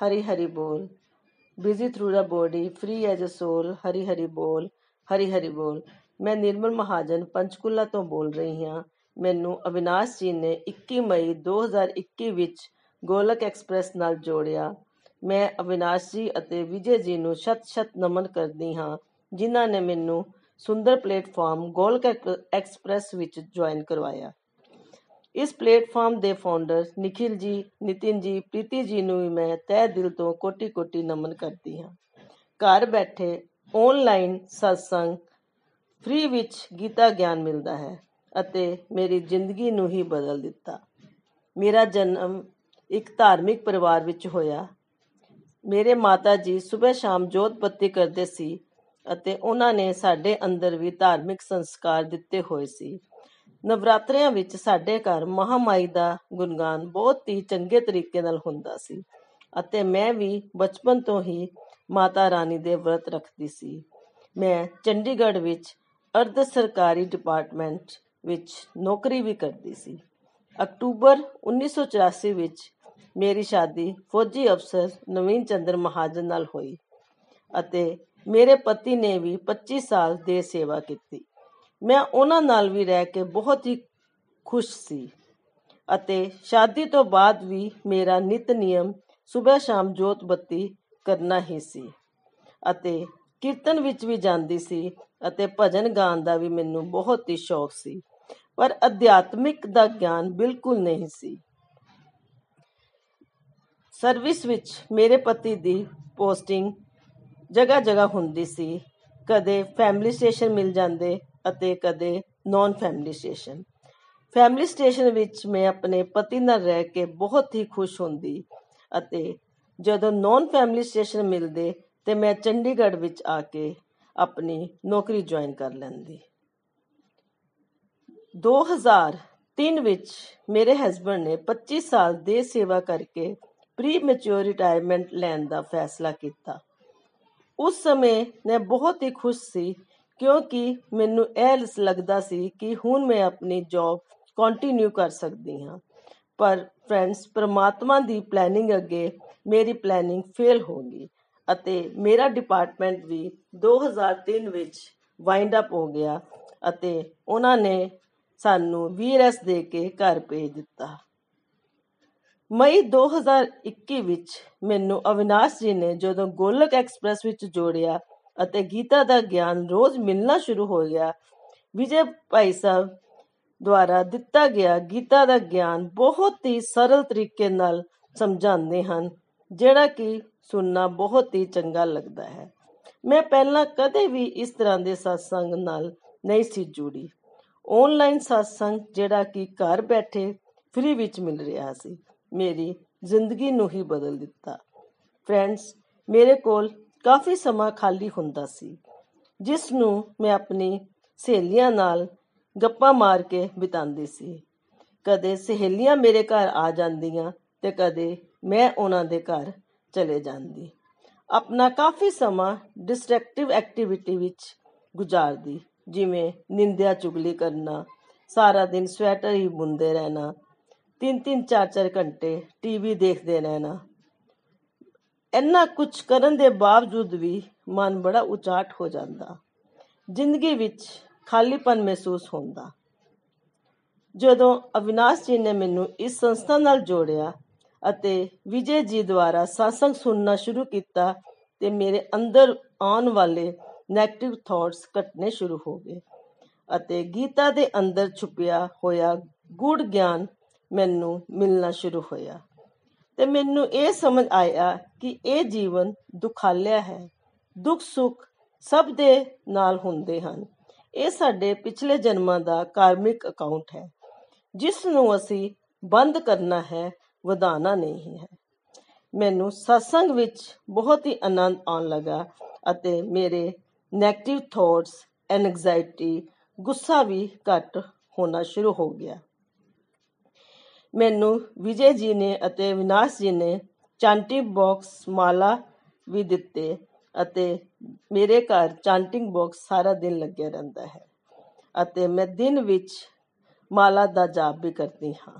Hari Hari Bol. Busy through the body, free as a soul, Hari Hari Bol, Hari Hari Bol. ਮੈਂ ਨਿਰਮਲ ਮਹਾਜਨ ਪੰਚਕੂਲਾ ਤੋਂ ਬੋਲ ਰਹੀ ਹਾਂ ਮੈਨੂੰ ਅਵਿਨਾਸ਼ ਜੀ ਨੇ 21 ਮਈ 2021 ਵਿੱਚ ਗੋਲਕ ਐਕਸਪ੍ਰੈਸ ਨਾਲ ਜੋੜਿਆ ਮੈਂ ਅਵਿਨਾਸ਼ ਜੀ ਅਤੇ ਵਿਜੇ ਜੀ ਨੂੰ ਸ਼ਤ-ਸ਼ਤ ਨਮਨ ਕਰਦੀ ਹਾਂ ਜਿਨ੍ਹਾਂ ਨੇ ਮੈਨੂੰ ਸੁੰਦਰ ਪਲੇਟਫਾਰਮ ਗੋਲਕ ਐਕ- ਐਕਸਪ੍ਰੈਸ ਵਿੱਚ ਜੁਆਇਨ ਕਰਵਾਇਆ ਇਸ ਪਲੇਟਫਾਰਮ ਦੇ ਫਾਊਂਡਰ ਨikhil ਜੀ ਨਿਤਿਨ ਜੀ ਪ੍ਰੀਤੀ ਜੀ ਨੂੰ ਵੀ ਮੈਂ ਤਹਿ ਦਿਲ ਤੋਂ ਕੋਟੀ-ਕੋਟੀ ਨਮਨ ਕਰਦੀ ਹਾਂ। ਘਰ ਬੈਠੇ ਆਨਲਾਈਨ ਸਤਸੰਗ ਫ੍ਰੀ ਵਿੱਚ ਗੀਤਾ ਗਿਆਨ ਮਿਲਦਾ ਹੈ ਅਤੇ ਮੇਰੀ ਜ਼ਿੰਦਗੀ ਨੂੰ ਹੀ ਬਦਲ ਦਿੱਤਾ। ਮੇਰਾ ਜਨਮ ਇੱਕ ਧਾਰਮਿਕ ਪਰਿਵਾਰ ਵਿੱਚ ਹੋਇਆ। ਮੇਰੇ ਮਾਤਾ ਜੀ ਸਵੇਰ ਸ਼ਾਮ ਜੋਤ ਬੱਤੀ ਕਰਦੇ ਸੀ ਅਤੇ ਉਹਨਾਂ ਨੇ ਸਾਡੇ ਅੰਦਰ ਵੀ ਧਾਰਮਿਕ ਸੰਸਕਾਰ ਦਿੱਤੇ ਹੋਏ ਸੀ। ਨਵਰਾਤਰਿਆਂ ਵਿੱਚ ਸਾਡੇ ਘਰ ਮਹਾਮਾਈ ਦਾ ਗੁਣਗਾਨ ਬਹੁਤ ਹੀ ਚੰਗੇ ਤਰੀਕੇ ਨਾਲ ਹੁੰਦਾ ਸੀ ਅਤੇ ਮੈਂ ਵੀ ਬਚਪਨ ਤੋਂ ਹੀ ਮਾਤਾ ਰਾਣੀ ਦੇ ਵਰਤ ਰੱਖਦੀ ਸੀ। ਮੈਂ ਚੰਡੀਗੜ੍ਹ ਵਿੱਚ ਅਰਧ ਸਰਕਾਰੀ ਡਿਪਾਰਟਮੈਂਟ ਵਿੱਚ ਨੌਕਰੀ ਵੀ ਕਰਦੀ ਸੀ। ਅਕਤੂਬਰ 1984 ਵਿੱਚ ਮੇਰੀ ਸ਼ਾਦੀ ਫੌਜੀ ਅਫਸਰ ਨਵੀਨ ਚੰਦਰ ਮਹਾਜਨ ਨਾਲ ਹੋਈ ਅਤੇ ਮੇਰੇ ਪਤੀ ਨੇ ਵੀ 25 ਸਾਲ ਦੇ ਸੇਵਾ ਕੀਤੀ। ਮੈਂ ਉਹਨਾਂ ਨਾਲ ਵੀ ਰਹਿ ਕੇ ਬਹੁਤ ਹੀ ਖੁਸ਼ ਸੀ ਅਤੇ ਸ਼ਾਦੀ ਤੋਂ ਬਾਅਦ ਵੀ ਮੇਰਾ ਨਿਤ ਨਿਯਮ ਸਵੇਰ ਸ਼ਾਮ ਜੋਤ ਬੱਤੀ ਕਰਨਾ ਹੀ ਸੀ ਅਤੇ ਕੀਰਤਨ ਵਿੱਚ ਵੀ ਜਾਂਦੀ ਸੀ ਅਤੇ ਭਜਨ ਗਾਉਣ ਦਾ ਵੀ ਮੈਨੂੰ ਬਹੁਤ ਹੀ ਸ਼ੌਕ ਸੀ, ਪਰ ਅਧਿਆਤਮਿਕ ਦਾ ਗਿਆਨ ਬਿਲਕੁਲ ਨਹੀਂ ਸੀ। ਸਰਵਿਸ ਵਿੱਚ ਮੇਰੇ ਪਤੀ ਦੀ ਪੋਸਟਿੰਗ ਜਗ੍ਹਾ ਜਗ੍ਹਾ ਹੁੰਦੀ ਸੀ, ਕਦੇ ਫੈਮਿਲੀ ਸਟੇਸ਼ਨ ਮਿਲ ਜਾਂਦੇ ਅਤੇ ਕਦੇ non family station family station ਵਿੱਚ ਮੈਂ ਆਪਣੇ ਪਤੀ ਨਾਲ ਰਹਿ ਕੇ ਬਹੁਤ ਹੀ ਖੁਸ਼ ਹੁੰਦੀ ਅਤੇ ਜਦੋਂ ਨਾਨ ਫੈਮਿਲੀ ਸਟੇਸ਼ਨ ਮਿਲਦੇ ਤੇ ਮੈਂ ਚੰਡੀਗੜ੍ਹ ਵਿੱਚ ਆ ਕੇ ਆਪਣੀ ਨੌਕਰੀ ਜੁਆਇਨ ਕਰ ਲੈਂਦੀ। 2003 ਵਿੱਚ ਮੇਰੇ ਹਸਬੰਡ ਨੇ 25 ਸਾਲ ਦੇ ਸੇਵਾ ਕਰਕੇ ਪ੍ਰੀ ਮੈਚੁਰ ਰਿਟਾਇਰਮੈਂਟ ਲੈਣ ਦਾ ਫੈਸਲਾ ਕੀਤਾ। ਉਸ ਸਮੇਂ ਮੈਂ ਬਹੁਤ ਹੀ ਖੁਸ਼ ਸੀ ਕਿਉਂਕਿ ਮੈਨੂੰ ਇਹ ਲੱਗਦਾ ਸੀ ਕਿ ਹੁਣ ਮੈਂ ਆਪਣੀ ਜੌਬ ਕੰਟੀਨਿਊ ਕਰ ਸਕਦੀ ਹਾਂ। ਪਰ ਫਰੈਂਡਸ ਪ੍ਰਮਾਤਮਾ ਦੀ ਪਲੈਨਿੰਗ ਅੱਗੇ ਮੇਰੀ ਪਲੈਨਿੰਗ ਫੇਲ ਹੋ ਗਈ ਅਤੇ ਮੇਰਾ ਡਿਪਾਰਟਮੈਂਟ ਵੀ 2003 ਵਿੱਚ ਵਾਈਂਡ ਅਪ ਹੋ ਗਿਆ ਅਤੇ ਉਹਨਾਂ ਨੇ ਸਾਨੂੰ ਵੀਰਸ ਦੇ ਕੇ ਘਰ ਭੇਜ ਦਿੱਤਾ। ਮਈ 2021 ਵਿੱਚ ਮੈਨੂੰ ਅਵਿਨਾਸ਼ ਜੀ ਨੇ ਜਦੋਂ ਗੋਲਕ ਐਕਸਪ੍ਰੈਸ ਵਿੱਚ ਜੋੜਿਆ ਅਤੇ ਗੀਤਾ ਦਾ ਗਿਆਨ ਰੋਜ਼ ਮਿਲਣਾ ਸ਼ੁਰੂ ਹੋ ਗਿਆ। ਵਿਜੇ ਭਾਈ ਸਾਹਿਬ ਦੁਆਰਾ ਦਿੱਤਾ ਗਿਆ ਗੀਤਾ ਦਾ ਗਿਆਨ ਬਹੁਤ ਹੀ ਸਰਲ ਤਰੀਕੇ ਨਾਲ ਸਮਝਾਉਂਦੇ ਹਨ, ਜਿਹੜਾ ਕਿ ਸੁਣਨਾ ਬਹੁਤ ਹੀ ਚੰਗਾ ਲੱਗਦਾ ਹੈ। ਮੈਂ ਪਹਿਲਾਂ ਕਦੇ ਵੀ ਇਸ ਤਰ੍ਹਾਂ ਦੇ satsang ਨਾਲ ਨਹੀਂ ਸੀ ਜੁੜੀ। ਆਨਲਾਈਨ satsang ਜਿਹੜਾ ਕਿ ਘਰ ਬੈਠੇ ਫ੍ਰੀ ਵਿੱਚ ਮਿਲ ਰਿਹਾ ਸੀ, ਮੇਰੀ ਜ਼ਿੰਦਗੀ ਨੂੰ ਹੀ ਬਦਲ ਦਿੱਤਾ। ਫਰੈਂਡਸ, ਮੇਰੇ ਕੋਲ ਕਾਫੀ ਸਮਾਂ ਖਾਲੀ ਹੁੰਦਾ ਸੀ, ਜਿਸ ਨੂੰ ਮੈਂ ਆਪਣੀ ਸਹੇਲੀਆਂ ਨਾਲ ਗੱਪਾਂ ਮਾਰ ਕੇ ਬਿਤਾਉਂਦੀ ਸੀ। ਕਦੇ ਸਹੇਲੀਆਂ ਮੇਰੇ ਘਰ ਆ ਜਾਂਦੀਆਂ ਤੇ ਕਦੇ ਮੈਂ ਉਹਨਾਂ ਦੇ ਘਰ ਚਲੇ ਜਾਂਦੀ। ਆਪਣਾ ਕਾਫੀ ਸਮਾਂ ਡਿਸਟਰੈਕਟਿਵ ਐਕਟੀਵਿਟੀ ਵਿੱਚ ਗੁਜ਼ਾਰਦੀ, ਜਿਵੇਂ ਨਿੰਦਿਆ ਚੁਗਲੀ ਕਰਨਾ, ਸਾਰਾ ਦਿਨ ਸਵੈਟਰ ਹੀ ਬੁੰਦੇ ਰਹਿਣਾ ਤਿੰਨ ਤਿੰਨ ਚਾਰ ਚਾਰ ਘੰਟੇ ਟੀਵੀ ਦੇਖਦੇ ਰਹਿਣਾ। ਇੰਨਾ ਕੁਝ ਕਰਨ ਦੇ ਬਾਵਜੂਦ ਵੀ ਮਨ ਬੜਾ ਉਚਾਟ ਹੋ ਜਾਂਦਾ। ਜ਼ਿੰਦਗੀ ਵਿੱਚ ਖਾਲੀਪਨ ਮਹਿਸੂਸ ਹੁੰਦਾ। ਜਦੋਂ ਅਵਿਨਾਸ਼ ਜੀ ਨੇ ਮੈਨੂੰ ਇਸ ਸੰਸਥਾ ਨਾਲ ਜੋੜਿਆ ਅਤੇ ਵਿਜੇ ਜੀ ਦੁਆਰਾ satsang ਸੁਣਨਾ ਸ਼ੁਰੂ ਕੀਤਾ ਤੇ ਮੇਰੇ ਅੰਦਰ ਆਉਣ ਵਾਲੇ 네ਗੇਟਿਵ ਥਾਟਸ ਘਟਨੇ ਸ਼ੁਰੂ ਹੋ ਗਏ ਅਤੇ ਗੀਤਾ ਦੇ ਅੰਦਰ ਛੁਪਿਆ ਹੋਇਆ ਗੂੜ ਗਿਆਨ ਮੈਨੂੰ ਮਿਲਣਾ ਸ਼ੁਰੂ ਹੋਇਆ। ਤੇ ਮੈਨੂੰ ਇਹ ਸਮਝ ਆਇਆ ਕਿ ਇਹ ਜੀਵਨ ਦੁਖਾਲਿਆ ਹੈ। ਦੁੱਖ ਸੁੱਖ ਸਭ ਦੇ ਨਾਲ ਹੁੰਦੇ ਹਨ। ਇਹ ਸਾਡੇ ਪਿਛਲੇ ਜਨਮਾਂ ਦਾ ਕਾਰਮਿਕ ਅਕਾਊਂਟ ਹੈ। ਜਿਸ ਨੂੰ ਅਸੀਂ ਬੰਦ ਕਰਨਾ ਹੈ, ਵਧਾਉਣਾ ਨਹੀਂ ਹੈ। ਮੈਨੂੰ satsang ਵਿੱਚ ਬਹੁਤ ਹੀ ਆਨੰਦ ਆਉਣ ਲੱਗਾ ਅਤੇ ਮੇਰੇ 네ਗੇਟਿਵ ਥਾਟਸ ਐਂਜ਼ਾਇਟੀ ਗੁੱਸਾ ਵੀ ਘੱਟ ਹੋਣਾ ਸ਼ੁਰੂ ਹੋ ਗਿਆ। ਮੈਨੂੰ ਵਿਜੇ ਜੀ ਨੇ ਅਤੇ ਵਿਨਾਸ਼ ਜੀ ਨੇ ਚਾਂਟਿੰਗ ਬਾਕਸ ਮਾਲਾ ਵੀ ਦਿੱਤੇ ਅਤੇ ਮੇਰੇ ਘਰ ਚਾਂਟਿੰਗ ਬਾਕਸ ਸਾਰਾ ਦਿਨ ਲੱਗਿਆ ਰਹਿੰਦਾ ਹੈ ਅਤੇ ਮੈਂ ਦਿਨ ਵਿੱਚ ਮਾਲਾ ਦਾ ਜਾਪ ਵੀ ਕਰਦੀ ਹਾਂ।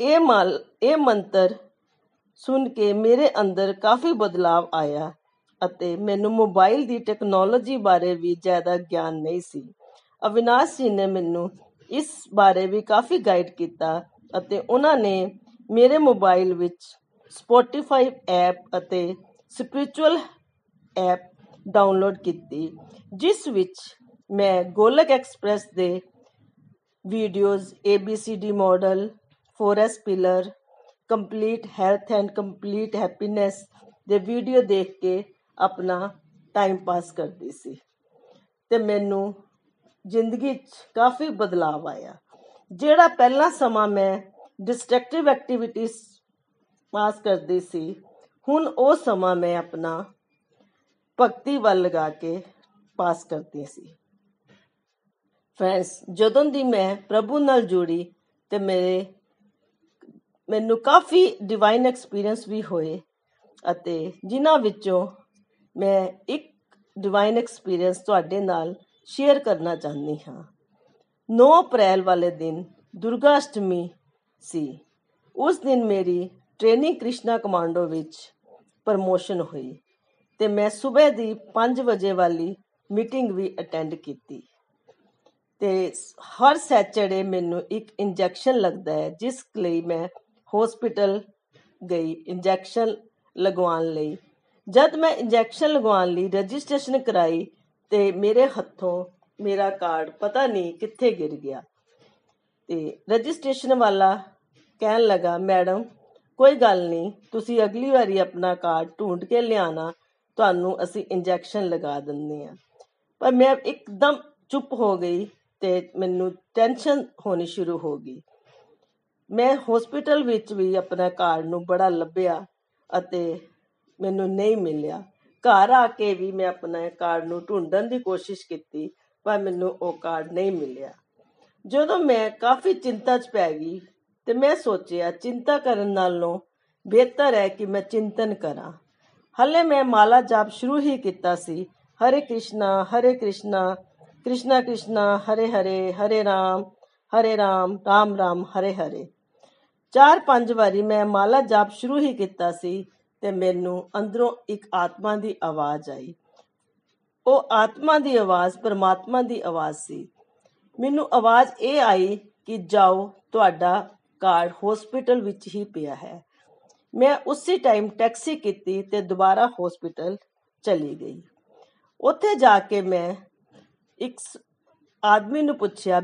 ਇਹ ਮਾਲ, ਇਹ ਮੰਤਰ ਸੁਣ ਕੇ ਮੇਰੇ ਅੰਦਰ ਕਾਫੀ ਬਦਲਾਵ ਆਇਆ ਅਤੇ ਮੈਨੂੰ ਮੋਬਾਈਲ ਦੀ ਟੈਕਨੋਲੋਜੀ ਬਾਰੇ ਵੀ ਜ਼ਿਆਦਾ ਗਿਆਨ ਨਹੀਂ ਸੀ। ਅਵਿਨਾਸ਼ ਜੀ ਨੇ ਮੈਨੂੰ ਇਸ ਬਾਰੇ ਵੀ ਕਾਫੀ ਗਾਈਡ ਕੀਤਾ ਅਤੇ ਉਹਨਾਂ ਨੇ ਮੇਰੇ ਮੋਬਾਈਲ ਵਿੱਚ ਸਪੋਟੀਫਾਈ ਐਪ ਅਤੇ ਸਪਿਰਚੁਅਲ ਐਪ ਡਾਊਨਲੋਡ ਕੀਤੀ, ਜਿਸ ਵਿੱਚ ਮੈਂ ਗੋਲਕ ਐਕਸਪ੍ਰੈਸ ਦੇ videos ABCD model 4S pillar complete health and complete happiness ਦੇ ਵੀਡੀਓ ਦੇਖ ਕੇ ਆਪਣਾ ਟਾਈਮ ਪਾਸ ਕਰਦੀ ਸੀ। ਤੇ ਮੈਨੂੰ ਜ਼ਿੰਦਗੀ 'ਚ ਕਾਫੀ ਬਦਲਾਅ ਆਇਆ। ਜਿਹੜਾ ਪਹਿਲਾ ਸਮਾਂ ਮੈਂ ਡਿਸਟਰਕਟਿਵ ਐਕਟੀਵਿਟੀਜ਼ ਪਾਸ ਕਰਦੀ ਸੀ, ਹੁਣ ਉਹ ਸਮਾਂ ਮੈਂ ਆਪਣਾ ਭਗਤੀ ਵੱਲ ਲਗਾ ਕੇ ਪਾਸ ਕਰਦੀ ਸੀ। ਫਰੈਂਡਸ ਜਦੋਂ ਦੀ ਮੈਂ ਪ੍ਰਭੂ ਨਾਲ ਜੁੜੀ ਤੇ ਮੇਰੇ ਮੈਨੂੰ ਕਾਫੀ ਡਿਵਾਈਨ ਐਕਸਪੀਰੀਅੰਸ ਵੀ ਹੋਏ ਅਤੇ ਜਿਨ੍ਹਾਂ ਵਿੱਚੋਂ ਮੈਂ ਇੱਕ ਡਿਵਾਈਨ ਐਕਸਪੀਰੀਅੰਸ ਤੁਹਾਡੇ ਨਾਲ ਸ਼ੇਅਰ ਕਰਨਾ ਚਾਹੁੰਦੀ ਹਾਂ। 9 ਅਪ੍ਰੈਲ ਵਾਲੇ ਦਿਨ ਦੁਰਗਾ ਅਸ਼ਟਮੀ ਸੀ। ਉਸ ਦਿਨ ਮੇਰੀ ਟ੍ਰੇਨਿੰਗ ਕ੍ਰਿਸ਼ਨਾ ਕਮਾਂਡੋ ਵਿੱਚ ਪ੍ਰਮੋਸ਼ਨ ਹੋਈ ਤੇ ਮੈਂ ਸਵੇਰ ਦੀ 5 ਵਜੇ ਵਾਲੀ ਮੀਟਿੰਗ ਵੀ ਅਟੈਂਡ ਕੀਤੀ। ਤੇ ਹਰ ਸੈਚਰਡੇ ਮੈਨੂੰ ਇੱਕ ਇੰਜੈਕਸ਼ਨ ਲੱਗਦਾ ਹੈ, ਜਿਸ ਲਈ ਮੈਂ ਹਸਪੀਟਲ ਗਈ ਇੰਜੈਕਸ਼ਨ ਲਗਵਾਉਣ ਲਈ। ਜਦ ਮੈਂ ਇੰਜੈਕਸ਼ਨ ਲਗਵਾਉਣ ਲਈ ਰਜਿਸਟ੍ਰੇਸ਼ਨ ਕਰਾਈ ਤੇ ਮੇਰੇ ਹੱਥੋਂ ਮੇਰਾ ਕਾਰਡ ਪਤਾ ਨਹੀਂ ਕਿੱਥੇ ਗਿਰ ਗਿਆ। ਤੇ ਰਜਿਸਟ੍ਰੇਸ਼ਨ ਵਾਲਾ ਕਹਿਣ ਲੱਗਾ, ਮੈਡਮ, ਕੋਈ ਗੱਲ ਨਹੀਂ, ਤੁਸੀਂ ਅਗਲੀ ਵਾਰੀ ਆਪਣਾ ਕਾਰਡ ਢੂੰਡ ਕੇ ਲਿਆਣਾ ਤੁਹਾਨੂੰ ਅਸੀਂ ਇੰਜੈਕਸ਼ਨ ਲਗਾ ਦਿੰਦੇ ਆ ਪਰ ਮੈਂ ਇੱਕਦਮ ਚੁੱਪ ਹੋ ਗਈ ਤੇ ਮੈਨੂੰ ਟੈਨਸ਼ਨ ਹੋਣੀ ਸ਼ੁਰੂ ਹੋ ਗਈ। ਮੈਂ ਹਸਪੀਟਲ ਵਿੱਚ ਵੀ ਆਪਣਾ ਕਾਰਡ ਨੂੰ ਬੜਾ ਲੱਭਿਆ ਅਤੇ ਮੈਨੂੰ ਨਹੀਂ ਮਿਲਿਆ। ਘਰ ਆ ਕੇ ਵੀ ਮੈਂ ਆਪਣਾ ਕਾਰਡ ਨੂੰ ਢੂੰਡਣ ਦੀ ਕੋਸ਼ਿਸ਼ ਕੀਤੀ, ਪਰ ਮੈਨੂੰ ਉਹ ਕਾਰਡ ਨਹੀਂ ਮਿਲਿਆ। ਜਦੋਂ ਮੈਂ ਕਾਫੀ ਚਿੰਤਾ 'ਚ ਪੈ ਗਈ ਤੇ ਮੈਂ ਸੋਚਿਆ, ਚਿੰਤਾ ਕਰਨ ਨਾਲੋਂ ਬਿਹਤਰ ਹੈ ਕਿ ਮੈਂ ਚਿੰਤਨ ਕਰਾਂ। ਹਲੇ ਮੈਂ ਮਾਲਾ ਜਾਪ ਸ਼ੁਰੂ ਹੀ ਕੀਤਾ ਸੀ। ਹਰੇ ਕ੍ਰਿਸ਼ਨਾ ਹਰੇ ਕ੍ਰਿਸ਼ਨਾ ਕ੍ਰਿਸ਼ਨਾ ਕ੍ਰਿਸ਼ਨਾ, ਹਰੇ ਹਰੇ ਹਰੇ ਰਾਮ ਹਰੇ ਰਾਮ ਰਾਮ ਰਾਮ, ਹਰੇ ਹਰੇ। ਚਾਰ ਪੰਜ ਵਾਰੀ ਮੈਂ ਮਾਲਾ ਜਾਪ ਸ਼ੁਰੂ ਹੀ ਕੀਤਾ ਸੀ। ਤੇ ਮੈਨੂੰ ਅੰਦਰੋਂ ਇੱਕ ਆਤਮਾ ਦੀ ਆਵਾਜ਼ ਆਈ। ਉਹ ਆਤਮਾ ਦੀ ਆਵਾਜ਼, ਪਰਮਾਤਮਾ ਦੀ ਆਵਾਜ਼ ਸੀ। ਮੈਨੂੰ ਆਵਾਜ਼ ਇਹ ਆਈ ਕਿ ਜਾਓ, ਤੁਹਾਡਾ ਕਾਰਡ ਹਸਪੀਟਲ ਵਿੱਚ ਹੀ ਪਿਆ ਹੈ। ਮੈਂ ਉਸੇ ਟਾਈਮ ਟੈਕਸੀ ਕੀਤੀ ਤੇ ਦੁਬਾਰਾ ਹਸਪੀਟਲ ਚਲੀ ਗਈ। ਉੱਥੇ ਜਾ ਕੇ ਮੈਂ ਇੱਕ ਆਦਮੀ ਨੂੰ ਪੁੱਛਿਆ,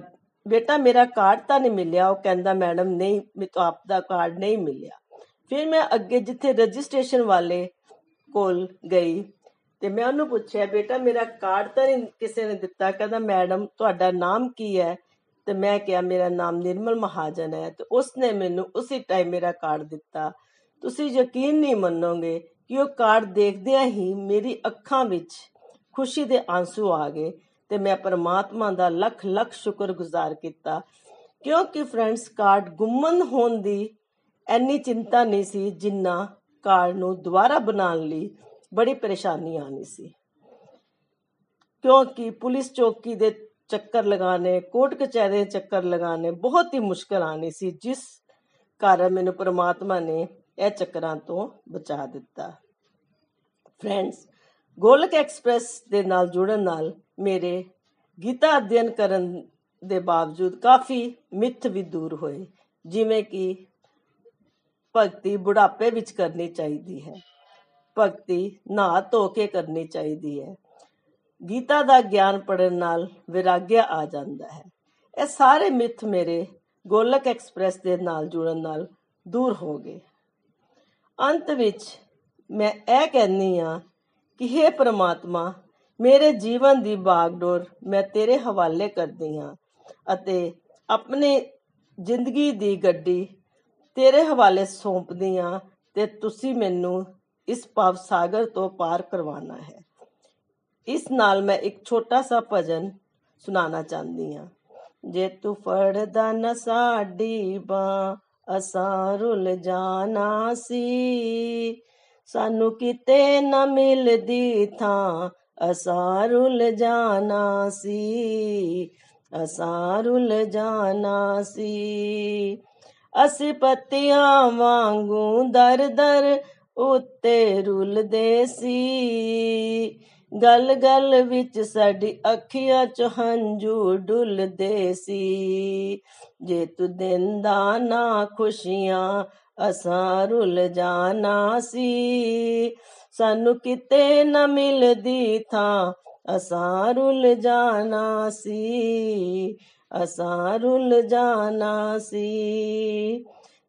ਬੇਟਾ, ਮੇਰਾ ਕਾਰਡ ਤਾਂ ਨਹੀਂ ਮਿਲਿਆ? ਉਹ ਕਹਿੰਦਾ, ਮੈਡਮ, ਨਹੀਂ, ਮੈਨੂੰ ਆਪ ਦਾ ਕਾਰਡ ਨਹੀਂ ਮਿਲਿਆ। ਫਿਰ ਮੈਂ ਅੱਗੇ ਜਿੱਥੇ ਰਜਿਸਟ੍ਰੇਸ਼ਨ ਵਾਲੇ ਕੋਲ ਗਈ ਤੇ ਮੈਂ ਉਹਨੂੰ ਪੁੱਛਿਆ, ਬੇਟਾ, ਮੇਰਾ ਕਾਰਡ ਤਾਂ ਨਹੀਂ ਕਿਸੇ ਨੇ ਦਿੱਤਾ? ਕਹਿੰਦਾ, ਮੈਡਮ, ਤੁਹਾਡਾ ਨਾਮ ਕੀ ਹੈ? ਤੇ ਮੈਂ ਕਿਹਾ, ਮੇਰਾ ਨਾਮ ਨਿਰਮਲ ਮਹਾਜਨ ਹੈ। ਤੇ ਉਸਨੇ ਮੈਨੂੰ ਉਸੇ ਟਾਈਮ ਮੇਰਾ ਕਾਰਡ ਦਿੱਤਾ। ਤੁਸੀਂ ਯਕੀਨ ਨਹੀਂ ਮੰਨੋਗੇ ਕਿ ਉਹ ਕਾਰਡ ਦੇਖਦਿਆਂ ਹੀ ਮੇਰੀ ਅੱਖਾਂ ਵਿੱਚ ਖੁਸ਼ੀ ਦੇ ਆਂਸੂ ਆ ਗਏ ਤੇ ਮੈਂ ਪਰਮਾਤਮਾ ਦਾ ਲੱਖ ਲੱਖ ਸ਼ੁਕਰਗੁਜ਼ਾਰ ਕੀਤਾ। ਕਿਉਂਕਿ ਫਰੈਂਡਸ, ਕਾਰਡ ਗੁੰਮਨ ਹੋਣ ਦੀ ਐਨੀ ਚਿੰਤਾ ਨਹੀਂ ਸੀ ਜਿੰਨਾ ਕਾਰਡ ਨੂੰ ਦੁਬਾਰਾ ਬਣਾਉਣ ਲਈ ਬੜੀ ਪਰੇਸ਼ਾਨੀ ਆਣੀ ਸੀ। ਕਿਉਂਕਿ ਪੁਲਿਸ ਚੌਕੀ ਦੇ ਚੱਕਰ ਲਗਾਣੇ ਕੋਰਟ ਕਚਹਿਰੇ ਦੇ ਚੱਕਰ ਲਗਾਣੇ ਬਹੁਤ ਹੀ ਮੁਸ਼ਕਲ ਆਣੀ ਸੀ, ਜਿਸ ਕਾਰਨ ਮੈਨੂੰ ਪਰਮਾਤਮਾ ਨੇ ਇਹ ਚੱਕਰਾਂ ਤੋਂ ਬਚਾ ਦਿੱਤਾ। ਫਰੈਂਡਸ, ਗੋਲਕ ਐਕਸਪ੍ਰੈਸ ਦੇ ਨਾਲ ਜੁੜਨ ਨਾਲ ਮੇਰੇ ਗੀਤਾ ਅਧਿਐਨ ਕਰਨ ਦੇ ਬਾਵਜੂਦ ਕਾਫੀ ਮਿੱਥ ਵੀ ਦੂਰ ਹੋਏ, ਜਿਵੇਂ ਕਿ ਭਗਤੀ ਬੁਢਾਪੇ ਵਿੱਚ ਕਰਨੀ ਚਾਹੀਦੀ ਹੈ। ਭਗਤੀ ਨਹਾ ਧੋ ਕੇ ਕਰਨੀ ਚਾਹੀਦੀ ਹੈ। ਗੀਤਾ ਦਾ ਗਿਆਨ ਪੜਨ ਨਾਲ ਵਿਰਾਗਿਆ ਆ ਜਾਂਦਾ ਹੈ। ਇਹ ਸਾਰੇ ਮਿੱਥ ਮੇਰੇ ਗੋਲਕ ਐਕਸਪ੍ਰੈਸ ਦੇ ਨਾਲ ਜੁੜਨ ਨਾਲ ਦੂਰ ਹੋ ਗਏ। ਅੰਤ ਵਿੱਚ ਮੈਂ ਇਹ ਕਹਿੰਨੀ ਆ ਕਿ हे ਪ੍ਰਮਾਤਮਾ, ਮੇਰੇ ਜੀਵਨ ਦੀ ਬਾਗਡੋਰ ਮੈਂ ਤੇਰੇ ਹਵਾਲੇ ਕਰਦੀ ਹਾਂ ਅਤੇ ਆਪਣੇ ਜ਼ਿੰਦਗੀ ਦੀ ਗੱਡੀ ਤੇਰੇ ਹਵਾਲੇ ਸੌਂਪਦੀ ਹਾਂ ਤੇ ਤੁਸੀਂ ਮੈਨੂੰ ਇਸ ਭਵ ਸਾਗਰ ਤੋਂ ਪਾਰ ਕਰਵਾਉਣਾ ਹੈ। ਇਸ ਨਾਲ ਮੈਂ ਇੱਕ ਛੋਟਾ ਸਾ ਭਜਨ ਸੁਣਾਉਣਾ ਚਾਹੁੰਦੀ ਹਾਂ ਜੇ ਤੂੰ ਫੜਦਾ ਨਾ ਸਾਡੀ ਬਾਂ ਅਸਾਂ ਰੁੱਲ ਜਾਣਾ ਸੀ। ਸਾਨੂੰ ਕਿਤੇ ਨਾ ਮਿਲਦੀ ਥਾਂ, ਅਸਾਂ ਰੁੱਲ ਜਾਣਾ ਸੀ। ਅਸਾਂ ਰੁੱਲ ਜਾਣਾ ਸੀ। ਅਸੀਂ ਪੱਤੀਆਂ ਵਾਂਗੂ ਦਰ ਦਰ ਉੱਤੇ ਰੁੱਲਦੇ ਸੀ। ਗਲ ਗਲ ਵਿੱਚ ਸਾਡੀ ਅੱਖੀਆਂ ਚ ਹੰਝੂ ਡੁੱਲਦੇ ਸੀ। ਜੇ ਤੂੰ ਦਿੰਦਾ ਨਾ ਖੁਸ਼ੀਆਂ, ਅਸਾਂ ਰੁੱਲ ਜਾਣਾ ਸੀ। ਸਾਨੂੰ ਕਿਤੇ ਨਾ ਮਿਲਦੀ ਥਾਂ, ਅਸਾਂ ਰੁੱਲ ਜਾਣਾ ਸੀ। ਅਸਾਂ ਰੁੱਲ ਜਾਣਾ ਸੀ।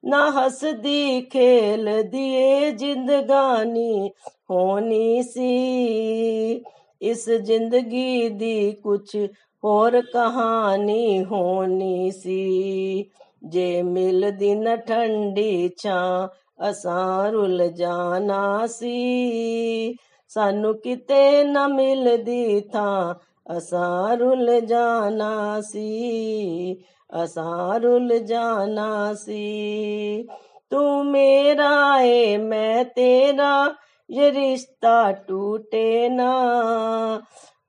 ਨਾ ਹੱਸਦੀ, ਖੇਲਦੀ ਏ ਜ਼ਿੰਦਗਾਨੀ ਹੋਣੀ ਸੀ। ਇਸ ਜ਼ਿੰਦਗੀ ਦੀ ਕੁਛ ਹੋਰ ਕਹਾਣੀ ਹੋਣੀ ਸੀ। ਜੇ ਮਿਲਦੀ ਨਾ ਠੰਡੀ ਛਾਂ, ਅਸਾਂ ਰੁੱਲ ਜਾਣਾ ਸੀ। ਸਾਨੂੰ ਕਿਤੇ ਨਾ ਮਿਲਦੀ ਥਾਂ ਅਸਾਂ ਰੁੱਲ ਜਾਣਾ ਸੀ ਅਸਾਂ ਰੁੱਲ ਜਾਣਾ ਸੀ ਤੂੰ ਮੇਰਾ ਏ ਮੈਂ ਤੇਰਾ ਇਹ ਰਿਸ਼ਤਾ ਟੂਟੇ ਨਾ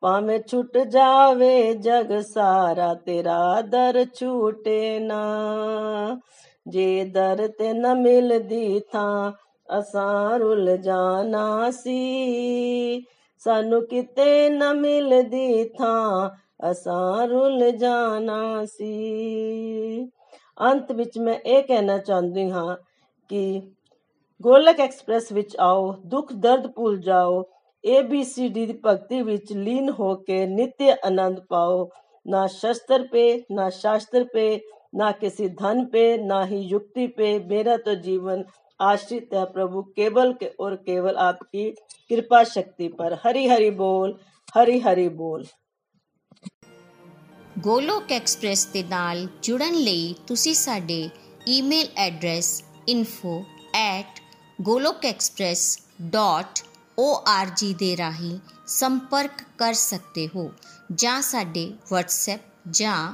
ਭਾਵੇਂ ਛੁੱਟ ਜਾਵੇ ਜਗ ਸਾਰਾ ਤੇਰਾ ਦਰ ਛੂਟੇ ਨਾ ਜੇ ਦਰ ਤੇ ਨਾ ਮਿਲਦੀ ਥਾਂ ਅਸਾਂ ਰੁੱਲ ਜਾਣਾ ਸੀ ਸਾਨੂੰ ਕਿਤੇ ਨਾ ਮਿਲਦੀ ਥਾਂ, ਅਸਾਂ ਰੁੱਲ ਜਾਣਾ ਸੀ। ਅੰਤ ਵਿੱਚ ਮੈਂ ਇਹ ਕਹਿਣਾ ਚਾਹੁੰਦੀ ਹਾਂ ਕਿ ਗੋਲਕ ਐਕਸਪ੍ਰੈਸ ਵਿੱਚ ਆਓ, ਦੁੱਖ ਦਰਦ ਭੁੱਲ ਜਾਓ ਏਬੀਸੀਡੀ ਦੀ ਭਗਤੀ ਵਿੱਚ ਲੀਨ ਹੋ ਕੇ ਨਿੱਤ ਆਨੰਦ ਪਾਓ। ਨਾ ਸ਼ਸਤਰ ਪੇ, ਨਾ ਸ਼ਾਸਤਰ ਪੇ ना किसी धन पे ना ही युक्ति पे मेरा तो जीवन आश्रित है प्रभु केवल के और केवल आपकी कृपा शक्ति पर हरि हरि बोल हरि हरि बोल ਗੋਲੋਕ ਐਕਸਪ੍ਰੈਸ ਦੇ ਨਾਲ ਜੁੜਨ ਲਈ ਤੁਸੀਂ ਸਾਡੇ ਈਮੇਲ ਐਡਰੈਸ info@golokexpress.org ਦੇ ਰਾਹੀਂ ਸੰਪਰਕ ਕਰ ਸਕਦੇ ਹੋ ਜਾਂ ਸਾਡੇ WhatsApp ਜਾਂ